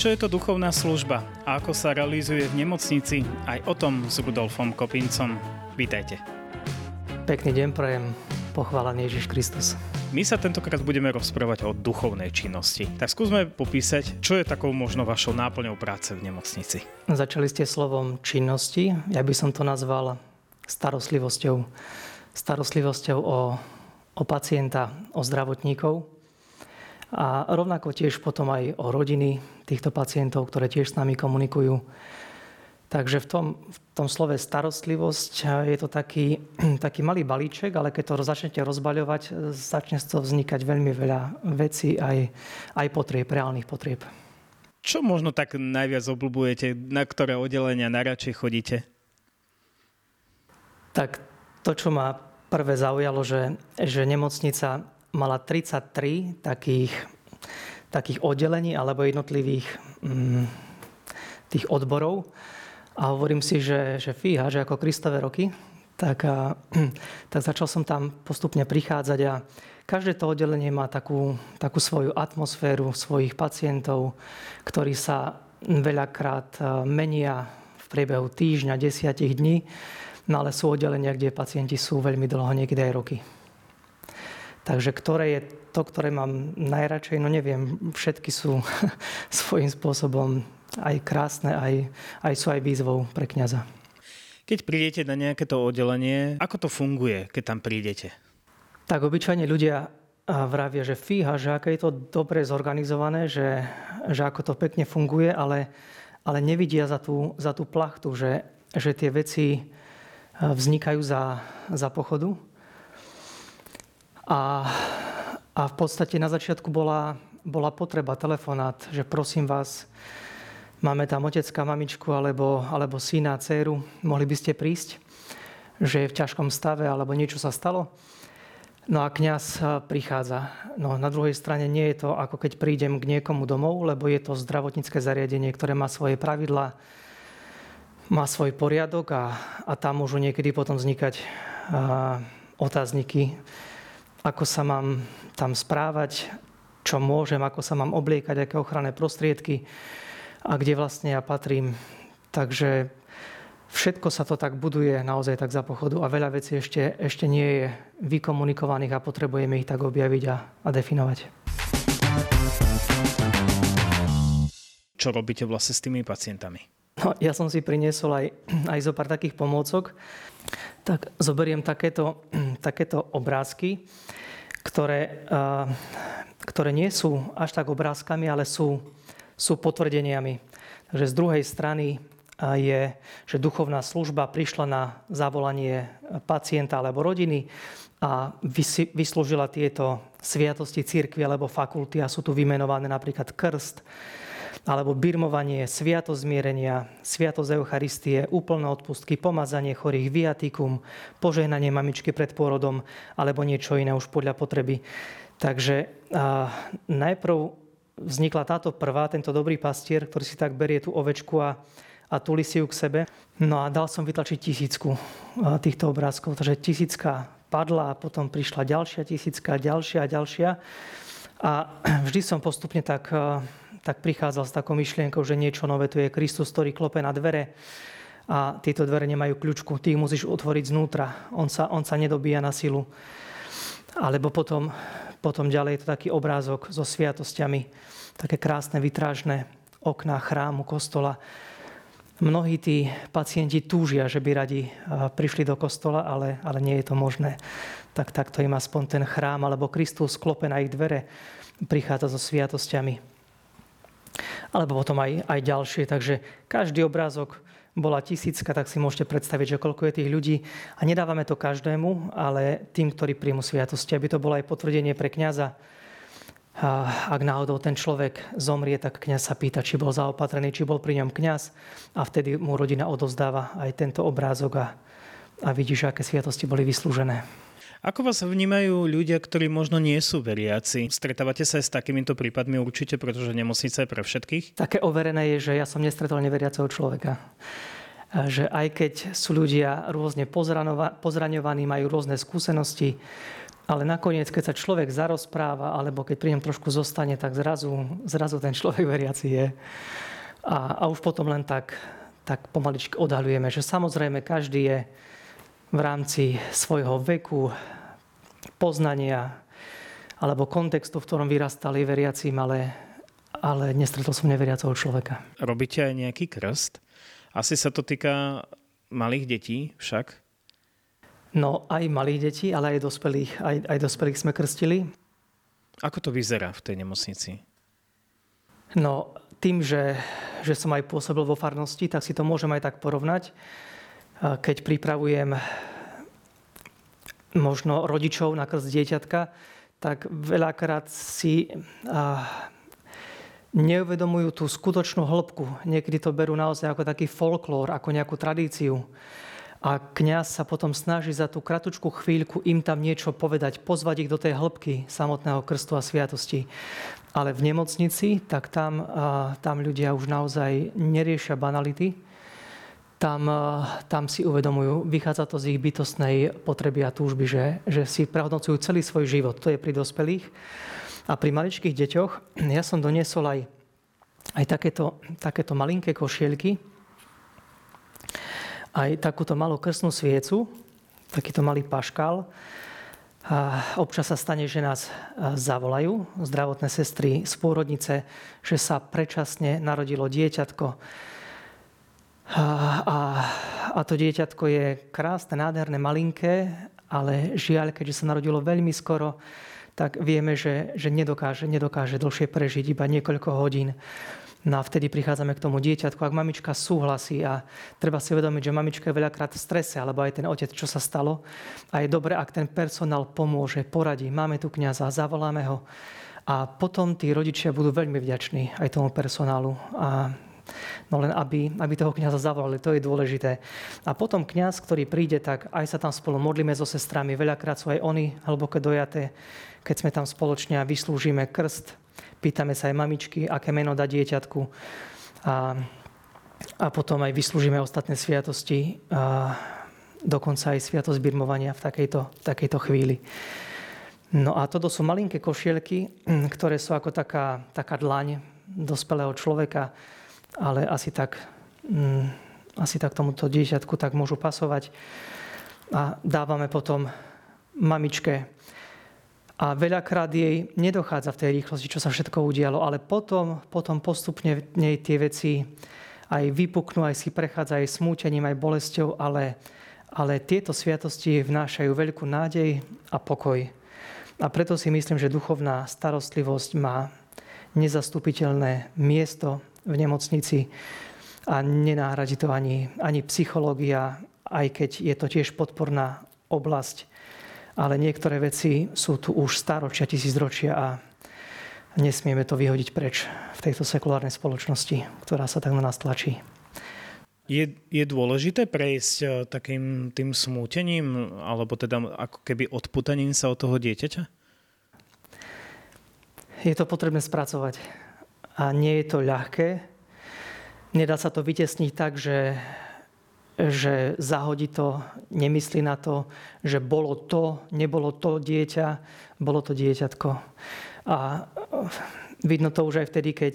Čo je to duchovná služba a ako sa realizuje v nemocnici? Aj o tom s Rudolfom Kopincom. Vítajte. Pekný deň prajem, pochválaný Ježiš Kristus. My sa tentokrát budeme rozprávať o duchovnej činnosti. Tak skúsme popísať, čo je takou možno vašou náplňou práce v nemocnici. Začali ste slovom činnosti, ja by som to nazval starostlivosťou. Starostlivosťou o, o pacienta, o zdravotníkov, a rovnako tiež potom aj o rodiny týchto pacientov, ktoré tiež s nami komunikujú. Takže v tom, v tom slove starostlivosť je to taký, taký malý balíček, ale keď to začnete rozbaľovať, začne z toho vznikať veľmi veľa vecí, aj, aj potrieb, reálnych potrieb. Čo možno tak najviac obľúbujete? Na ktoré oddelenia najradšej chodíte? Tak to, čo ma prvé zaujalo, že, že nemocnica mala 33 takých, takých oddelení alebo jednotlivých mm, tých odborov. A hovorím si, že, že fíha, že ako Kristové roky, tak, a, tak začal som tam postupne prichádzať a každé to oddelenie má takú, takú svoju atmosféru, svojich pacientov, ktorí sa veľakrát menia v priebehu týždňa, desiatich dní, no ale sú oddelenia, kde pacienti sú veľmi dlho, niekedy aj roky. Takže ktoré je to, ktoré mám najradšej, no neviem, všetky sú svojím spôsobom aj krásne, aj, aj sú aj výzvou pre kňaza. Keď prídete na nejaké to oddelenie, ako to funguje, keď tam prídete? Tak obyčajne ľudia vravia, že fíha, že aké je to dobre zorganizované, že, že ako to pekne funguje, ale, ale nevidia za tú, za tú plachtu, že, že tie veci vznikajú za, za pochodu a, a v podstate na začiatku bola, bola potreba telefonát, že prosím vás, máme tam otecka, mamičku alebo, alebo syna, dceru, mohli by ste prísť, že je v ťažkom stave alebo niečo sa stalo. No a kňaz prichádza. No na druhej strane nie je to ako keď prídem k niekomu domov, lebo je to zdravotnícke zariadenie, ktoré má svoje pravidla, má svoj poriadok a, a tam môžu niekedy potom vznikať a, otázniky, ako sa mám tam správať, čo môžem, ako sa mám obliekať, aké ochranné prostriedky a kde vlastne ja patrím. Takže všetko sa to tak buduje naozaj tak za pochodu a veľa vecí ešte, ešte nie je vykomunikovaných a potrebujeme ich tak objaviť a, a definovať. Čo robíte vlastne s tými pacientami? No, ja som si priniesol aj, aj zo pár takých pomôcok. Tak zoberiem takéto, takéto obrázky, ktoré, ktoré nie sú až tak obrázkami, ale sú, sú potvrdeniami. Takže z druhej strany je, že duchovná služba prišla na zavolanie pacienta alebo rodiny a vyslúžila tieto sviatosti církvy alebo fakulty a sú tu vymenované napríklad krst, alebo birmovanie, sviatosť zmierenia, sviatosť Eucharistie, úplné odpustky, pomazanie chorých, viatikum, požehnanie mamičky pred pôrodom alebo niečo iné už podľa potreby. Takže a, najprv vznikla táto prvá, tento dobrý pastier, ktorý si tak berie tú ovečku a, a tuli si ju k sebe. No a dal som vytlačiť tisícku týchto obrázkov, takže tisícka padla a potom prišla ďalšia tisícka, ďalšia a ďalšia. A vždy som postupne tak tak prichádzal s takou myšlienkou, že niečo nové tu je Kristus, ktorý klope na dvere a tieto dvere nemajú kľúčku, ty ich musíš otvoriť znútra, on sa, on sa nedobíja na silu. Alebo potom, potom ďalej je to taký obrázok so sviatosťami, také krásne vitrážne okná chrámu, kostola. Mnohí tí pacienti túžia, že by radi prišli do kostola, ale, ale nie je to možné. Tak takto im aspoň ten chrám alebo Kristus klope na ich dvere prichádza so sviatosťami alebo potom aj, aj ďalšie. Takže každý obrázok bola tisícka, tak si môžete predstaviť, že koľko je tých ľudí. A nedávame to každému, ale tým, ktorí príjmu sviatosti, aby to bolo aj potvrdenie pre kňaza. Ak náhodou ten človek zomrie, tak kňaz sa pýta, či bol zaopatrený, či bol pri ňom kňaz a vtedy mu rodina odovzdáva aj tento obrázok a, a že aké sviatosti boli vyslúžené. Ako vás vnímajú ľudia, ktorí možno nie sú veriaci? Stretávate sa s takýmito prípadmi určite, pretože nemocnica je pre všetkých? Také overené je, že ja som nestretol neveriaceho človeka. že aj keď sú ľudia rôzne pozraňovaní, majú rôzne skúsenosti, ale nakoniec, keď sa človek zarozpráva, alebo keď pri ňom trošku zostane, tak zrazu, zrazu ten človek veriaci je. A, a už potom len tak, tak pomaličky odhalujeme, že samozrejme každý je v rámci svojho veku, poznania alebo kontextu, v ktorom vyrastali veriacím, ale, ale nestretol som neveriaceho človeka. Robíte aj nejaký krst? Asi sa to týka malých detí však? No aj malých detí, ale aj dospelých, aj, aj dospelých sme krstili. Ako to vyzerá v tej nemocnici? No tým, že, že som aj pôsobil vo farnosti, tak si to môžem aj tak porovnať. Keď pripravujem možno rodičov na krst dieťatka, tak veľakrát si neuvedomujú tú skutočnú hĺbku. Niekedy to berú naozaj ako taký folklór, ako nejakú tradíciu. A kňaz sa potom snaží za tú kratučku chvíľku im tam niečo povedať, pozvať ich do tej hĺbky samotného krstu a sviatosti. Ale v nemocnici, tak tam, tam ľudia už naozaj neriešia banality. Tam, tam si uvedomujú, vychádza to z ich bytostnej potreby a túžby, že, že si prehodnocujú celý svoj život. To je pri dospelých. A pri maličkých deťoch ja som doniesol aj, aj takéto, takéto malinké košielky, aj takúto malú krstnú sviecu, takýto malý paškal. A občas sa stane, že nás zavolajú zdravotné sestry z pôrodnice, že sa predčasne narodilo dieťatko. A, a, a to dieťatko je krásne, nádherné, malinké, ale žiaľ, keďže sa narodilo veľmi skoro, tak vieme, že, že nedokáže, nedokáže dlhšie prežiť iba niekoľko hodín. No a vtedy prichádzame k tomu dieťatku, ak mamička súhlasí a treba si uvedomiť, že mamička je veľakrát v strese, alebo aj ten otec, čo sa stalo. A je dobré, ak ten personál pomôže, poradí. Máme tu kniaza, zavoláme ho. A potom tí rodičia budú veľmi vďační aj tomu personálu. A No len aby, aby toho kniaza zavolali, to je dôležité. A potom kňaz, ktorý príde, tak aj sa tam spolu modlíme so sestrami. Veľakrát sú aj oni hlboké dojaté, keď sme tam spoločne a vyslúžime krst. Pýtame sa aj mamičky, aké meno dá dieťatku. A, a potom aj vyslúžime ostatné sviatosti. A dokonca aj sviatosť birmovania v takejto, v takejto chvíli. No a toto sú malinké košielky, ktoré sú ako taká, taká dlaň dospelého človeka ale asi tak, mm, asi tak tomuto dieťatku tak môžu pasovať. A dávame potom mamičke. A veľakrát jej nedochádza v tej rýchlosti, čo sa všetko udialo, ale potom, potom postupne v nej tie veci aj vypuknú, aj si prechádza aj smútením, aj bolesťou, ale, ale tieto sviatosti vnášajú veľkú nádej a pokoj. A preto si myslím, že duchovná starostlivosť má nezastupiteľné miesto v nemocnici a nenáhradí to ani, ani psychológia, aj keď je to tiež podporná oblasť. Ale niektoré veci sú tu už staročia, tisícročia a nesmieme to vyhodiť preč v tejto sekulárnej spoločnosti, ktorá sa tak na nás tlačí. Je, je dôležité prejsť e, takým tým smútením, alebo teda ako keby odputaním sa od toho dieťaťa? Je to potrebné spracovať a nie je to ľahké. Nedá sa to vytesniť tak, že, že zahodí to, nemyslí na to, že bolo to, nebolo to dieťa, bolo to dieťatko. A vidno to už aj vtedy, keď,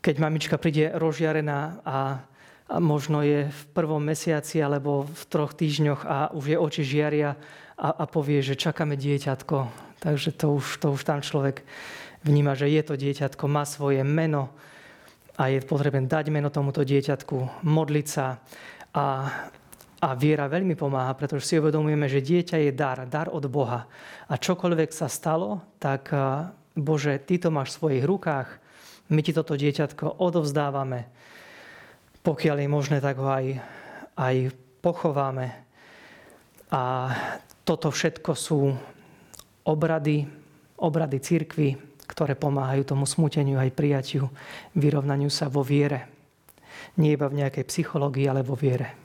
keď mamička príde rozžiarená a, a možno je v prvom mesiaci alebo v troch týždňoch a už je oči žiaria a, a povie, že čakáme dieťatko. Takže to už, to už tam človek vníma, že je to dieťatko, má svoje meno a je potrebné dať meno tomuto dieťatku, modliť sa a, a viera veľmi pomáha, pretože si uvedomujeme, že dieťa je dar, dar od Boha. A čokoľvek sa stalo, tak Bože, Ty to máš v svojich rukách, my Ti toto dieťatko odovzdávame. Pokiaľ je možné, tak ho aj, aj pochováme. A toto všetko sú obrady, obrady církvy, ktoré pomáhajú tomu smuteniu aj prijatiu, vyrovnaniu sa vo viere. Nie iba v nejakej psychológii, ale vo viere.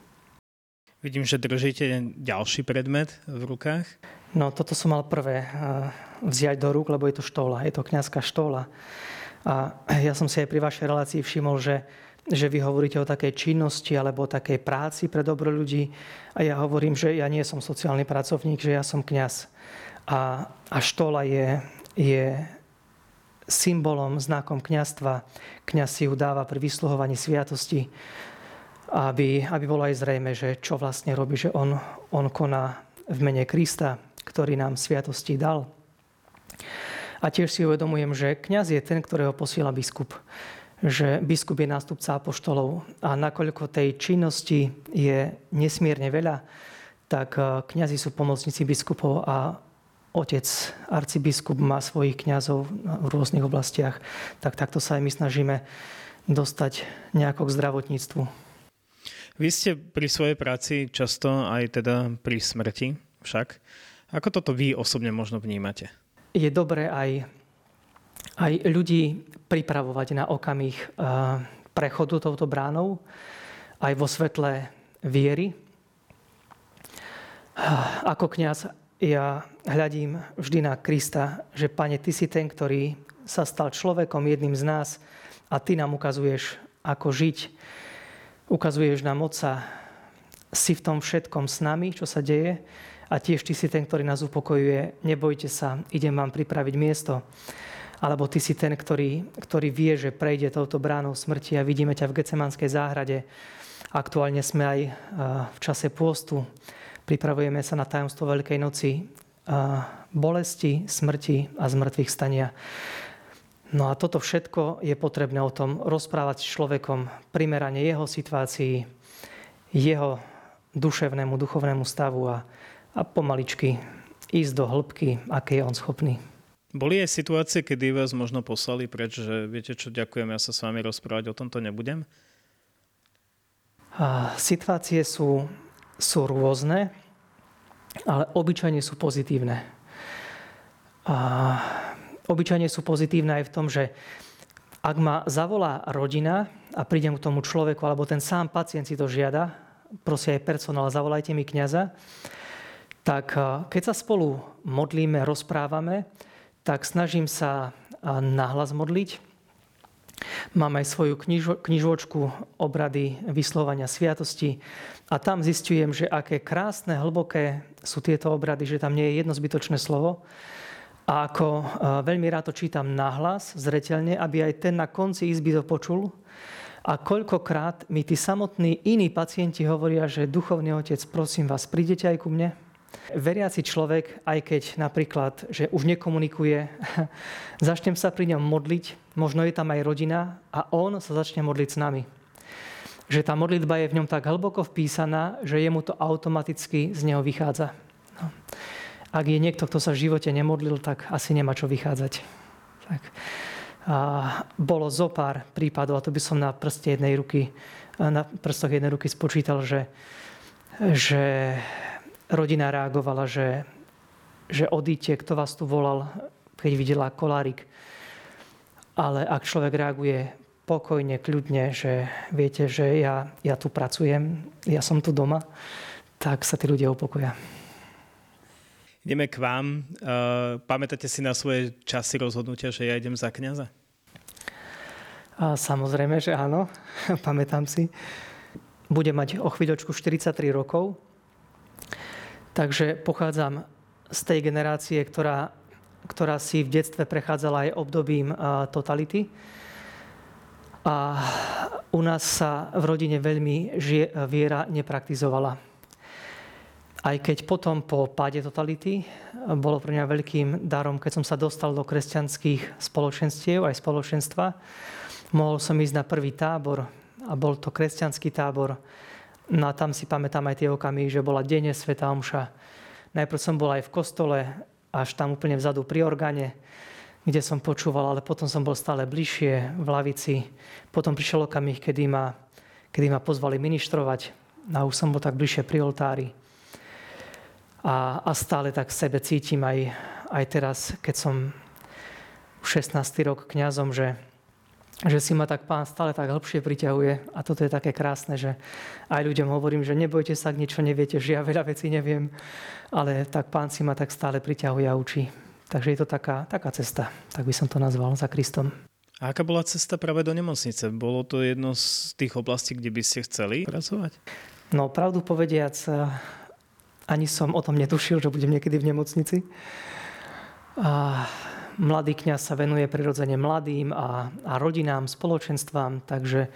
Vidím, že držíte ďalší predmet v rukách. No, toto som mal prvé eh, vziať do rúk, lebo je to štola, je to kňazská štola. A ja som si aj pri vašej relácii všimol, že že vy hovoríte o takej činnosti alebo o takej práci pre dobro ľudí a ja hovorím, že ja nie som sociálny pracovník, že ja som kňaz. A, a štola je, je symbolom, znakom kňastva. Kňaz si ju dáva pri vysluhovaní sviatosti, aby, aby bolo aj zrejme, že čo vlastne robí, že on, on koná v mene Krista, ktorý nám sviatosti dal. A tiež si uvedomujem, že kňaz je ten, ktorého posiela biskup. Že biskup je nástupca apoštolov a nakoľko tej činnosti je nesmierne veľa, tak eh, kňazi sú pomocníci biskupov a otec arcibiskup má svojich kňazov v rôznych oblastiach, tak takto sa aj my snažíme dostať nejako k zdravotníctvu. Vy ste pri svojej práci často aj teda pri smrti však. Ako toto vy osobne možno vnímate? je dobré aj, aj ľudí pripravovať na okamih eh, prechodu touto bránou, aj vo svetle viery. Ako kňaz ja hľadím vždy na Krista, že Pane, Ty si ten, ktorý sa stal človekom, jedným z nás a Ty nám ukazuješ, ako žiť. Ukazuješ nám Otca. Si v tom všetkom s nami, čo sa deje a tiež ty si ten, ktorý nás upokojuje. Nebojte sa, idem vám pripraviť miesto. Alebo ty si ten, ktorý, ktorý vie, že prejde touto bránou smrti a vidíme ťa v Gecemanskej záhrade. Aktuálne sme aj v čase pôstu. Pripravujeme sa na tajomstvo Veľkej noci bolesti, smrti a zmrtvých stania. No a toto všetko je potrebné o tom rozprávať s človekom primerane jeho situácii, jeho duševnému, duchovnému stavu a a pomaličky ísť do hĺbky, aké je on schopný. Boli aj situácie, kedy vás možno poslali preč, že viete čo, ďakujem, ja sa s vami rozprávať o tomto nebudem? A situácie sú, sú rôzne, ale obyčajne sú pozitívne. A obyčajne sú pozitívne aj v tom, že ak ma zavolá rodina a prídem k tomu človeku, alebo ten sám pacient si to žiada, prosí aj personál, zavolajte mi kniaza, tak keď sa spolu modlíme, rozprávame, tak snažím sa nahlas modliť. Mám aj svoju knižo, knižočku obrady vyslovania sviatosti a tam zistujem, že aké krásne, hlboké sú tieto obrady, že tam nie je jedno zbytočné slovo. A ako eh, veľmi rád to čítam nahlas, zreteľne, aby aj ten na konci izby to počul. A koľkokrát mi tí samotní iní pacienti hovoria, že duchovný otec, prosím vás, prídete aj ku mne? Veriaci človek, aj keď napríklad, že už nekomunikuje, začnem sa pri ňom modliť, možno je tam aj rodina a on sa začne modliť s nami. Že tá modlitba je v ňom tak hlboko vpísaná, že jemu to automaticky z neho vychádza. No. Ak je niekto, kto sa v živote nemodlil, tak asi nemá čo vychádzať. Tak. A bolo zo pár prípadov, a to by som na prste jednej ruky, na prstoch jednej ruky spočítal, že, že rodina reagovala, že, že odíte, kto vás tu volal, keď videla kolárik. Ale ak človek reaguje pokojne, kľudne, že viete, že ja, ja tu pracujem, ja som tu doma, tak sa tí ľudia upokoja. Ideme k vám. Uh, pamätáte si na svoje časy rozhodnutia, že ja idem za kniaza? A samozrejme, že áno. Pamätám si. Bude mať o chvíľočku 43 rokov. Takže pochádzam z tej generácie, ktorá, ktorá si v detstve prechádzala aj obdobím totality. A u nás sa v rodine veľmi žie, viera nepraktizovala. Aj keď potom po páde totality bolo pre mňa veľkým darom, keď som sa dostal do kresťanských spoločenstiev, aj spoločenstva, mohol som ísť na prvý tábor a bol to kresťanský tábor No a tam si pamätám aj tie okamy, že bola denne Sveta Omša. Najprv som bol aj v kostole, až tam úplne vzadu pri orgáne, kde som počúval, ale potom som bol stále bližšie v lavici. Potom prišiel okamih, kedy ma, kedy ma pozvali ministrovať a už som bol tak bližšie pri oltári. A, a stále tak v sebe cítim aj, aj teraz, keď som 16. rok kňazom, že, že si ma tak pán stále tak hĺbšie priťahuje. A toto je také krásne, že aj ľuďom hovorím, že nebojte sa, ak niečo neviete, že ja veľa vecí neviem, ale tak pán si ma tak stále priťahuje a učí. Takže je to taká, taká cesta, tak by som to nazval, za Kristom. A aká bola cesta práve do nemocnice? Bolo to jedno z tých oblastí, kde by ste chceli pracovať? No, pravdu povediac, ani som o tom netušil, že budem niekedy v nemocnici. A mladý kňaz sa venuje prirodzene mladým a, a rodinám, spoločenstvám, takže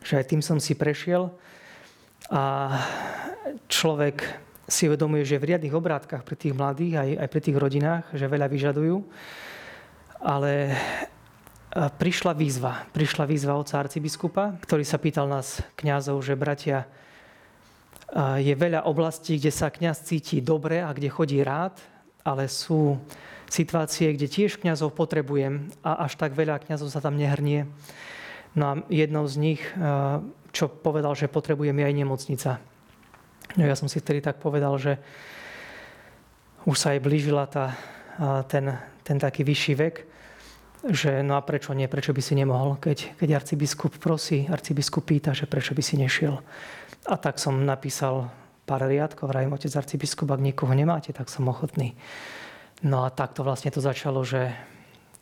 že aj tým som si prešiel. A človek si uvedomuje, že v riadnych obrátkach pri tých mladých, aj, aj pri tých rodinách, že veľa vyžadujú. Ale prišla výzva. Prišla výzva od arcibiskupa, ktorý sa pýtal nás kňazov, že bratia, je veľa oblastí, kde sa kňaz cíti dobre a kde chodí rád, ale sú situácie, kde tiež kňazov potrebujem a až tak veľa kňazov sa tam nehrnie. No a jednou z nich, čo povedal, že potrebujem je aj nemocnica. No ja som si vtedy tak povedal, že už sa aj blížila tá, ten, ten taký vyšší vek že no a prečo nie, prečo by si nemohol, keď, keď arcibiskup prosí, arcibiskup pýta, že prečo by si nešiel. A tak som napísal pár riadkov, vrajím, otec arcibiskup, ak nikoho nemáte, tak som ochotný. No a takto vlastne to začalo, že,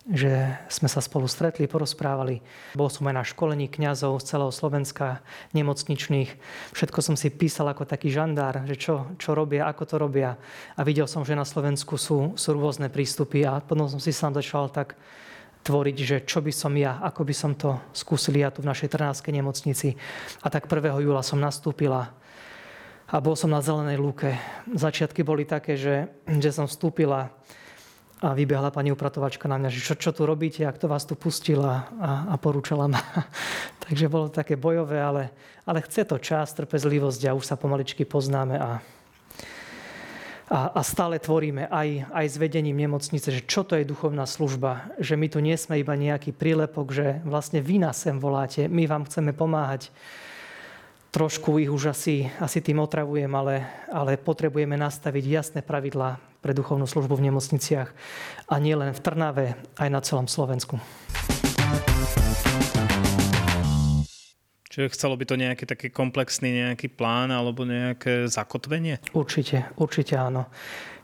že sme sa spolu stretli, porozprávali. Bol som aj na školení kňazov z celého Slovenska, nemocničných. Všetko som si písal ako taký žandár, že čo, čo robia, ako to robia. A videl som, že na Slovensku sú, sú rôzne prístupy a potom som si sám začal tak tvoriť, že čo by som ja, ako by som to skúsil ja tu v našej Trnávskej nemocnici. A tak 1. júla som nastúpila a bol som na zelenej lúke. Začiatky boli také, že, že som vstúpila a vybehla pani upratovačka na mňa, že čo, čo tu robíte, ak to vás tu pustila a, a porúčala ma. Takže bolo také bojové, ale, ale chce to čas, trpezlivosť a už sa pomaličky poznáme a a, a stále tvoríme aj, aj s vedením nemocnice, že čo to je duchovná služba, že my tu nie sme iba nejaký prílepok, že vlastne vy nás sem voláte, my vám chceme pomáhať. Trošku ich už asi, asi tým otravujem, ale, ale potrebujeme nastaviť jasné pravidlá pre duchovnú službu v nemocniciach a nie len v Trnave, aj na celom Slovensku. Čiže chcelo by to nejaký taký komplexný nejaký plán alebo nejaké zakotvenie? Určite, určite áno.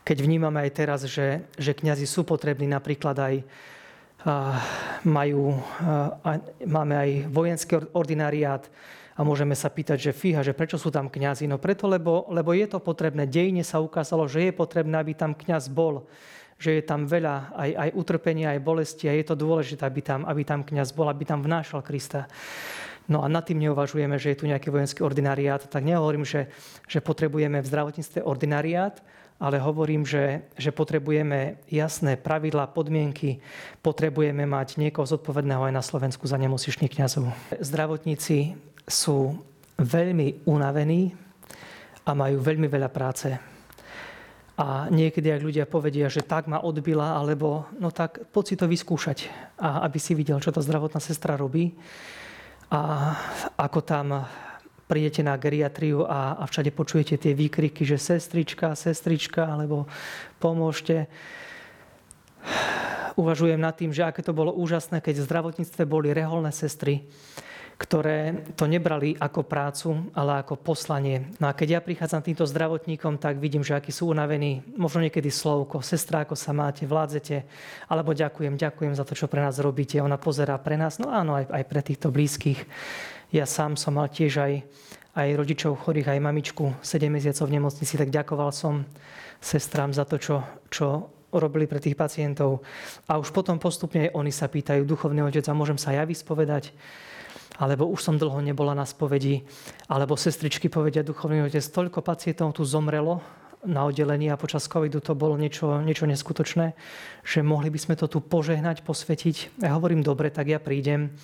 Keď vnímame aj teraz, že, že kňazi sú potrební napríklad aj majú, máme aj vojenský ordinariát a môžeme sa pýtať, že fíha, že prečo sú tam kňazi? No preto, lebo, lebo je to potrebné. Dejine sa ukázalo, že je potrebné, aby tam kňaz bol že je tam veľa aj, aj utrpenia, aj bolesti a je to dôležité, aby tam, aby tam kňaz bol, aby tam vnášal Krista. No a nad tým neuvažujeme, že je tu nejaký vojenský ordinariát, tak nehovorím, že, že potrebujeme v zdravotníctve ordinariát, ale hovorím, že, že potrebujeme jasné pravidlá, podmienky, potrebujeme mať niekoho zodpovedného aj na Slovensku za nemocničných kňazov. Zdravotníci sú veľmi unavení a majú veľmi veľa práce. A niekedy, ak ľudia povedia, že tak ma odbila, alebo no tak poď si to vyskúšať, a aby si videl, čo tá zdravotná sestra robí. A ako tam prídete na geriatriu a, a všade počujete tie výkriky, že sestrička, sestrička, alebo pomôžte. Uvažujem nad tým, že aké to bolo úžasné, keď v zdravotníctve boli reholné sestry, ktoré to nebrali ako prácu, ale ako poslanie. No a keď ja prichádzam týmto zdravotníkom, tak vidím, že akí sú unavení, možno niekedy slovko, sestra, ako sa máte, vládzete, alebo ďakujem, ďakujem za to, čo pre nás robíte. Ona pozerá pre nás, no áno, aj, aj pre týchto blízkych. Ja sám som mal tiež aj, aj rodičov chorých, aj mamičku 7 mesiacov v nemocnici, tak ďakoval som sestrám za to, čo, čo robili pre tých pacientov. A už potom postupne oni sa pýtajú, duchovný otec, a môžem sa ja vyspovedať? Alebo už som dlho nebola na spovedi, alebo sestričky povedia duchovný otec, toľko pacientov tu zomrelo na oddelení a počas covidu to bolo niečo, niečo neskutočné, že mohli by sme to tu požehnať, posvetiť. Ja hovorím, dobre, tak ja prídem.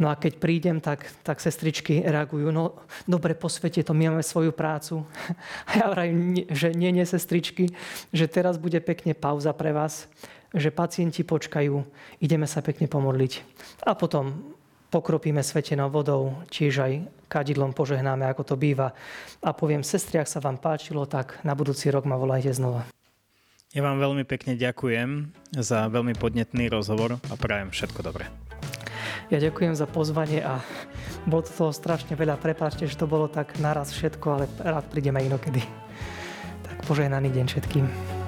No a keď prídem, tak, tak sestričky reagujú, no dobre, posvete to, my máme svoju prácu. A ja vravím, že nie, nie, sestričky, že teraz bude pekne pauza pre vás, že pacienti počkajú, ideme sa pekne pomodliť. A potom pokropíme svetenou vodou, tiež aj kadidlom požehnáme, ako to býva. A poviem, sestri, ak sa vám páčilo, tak na budúci rok ma volajte znova. Ja vám veľmi pekne ďakujem za veľmi podnetný rozhovor a prajem všetko dobré. Ja ďakujem za pozvanie a bolo to toho strašne veľa. Prepáčte, že to bolo tak naraz všetko, ale rád prídeme inokedy. Tak požehnaný deň všetkým.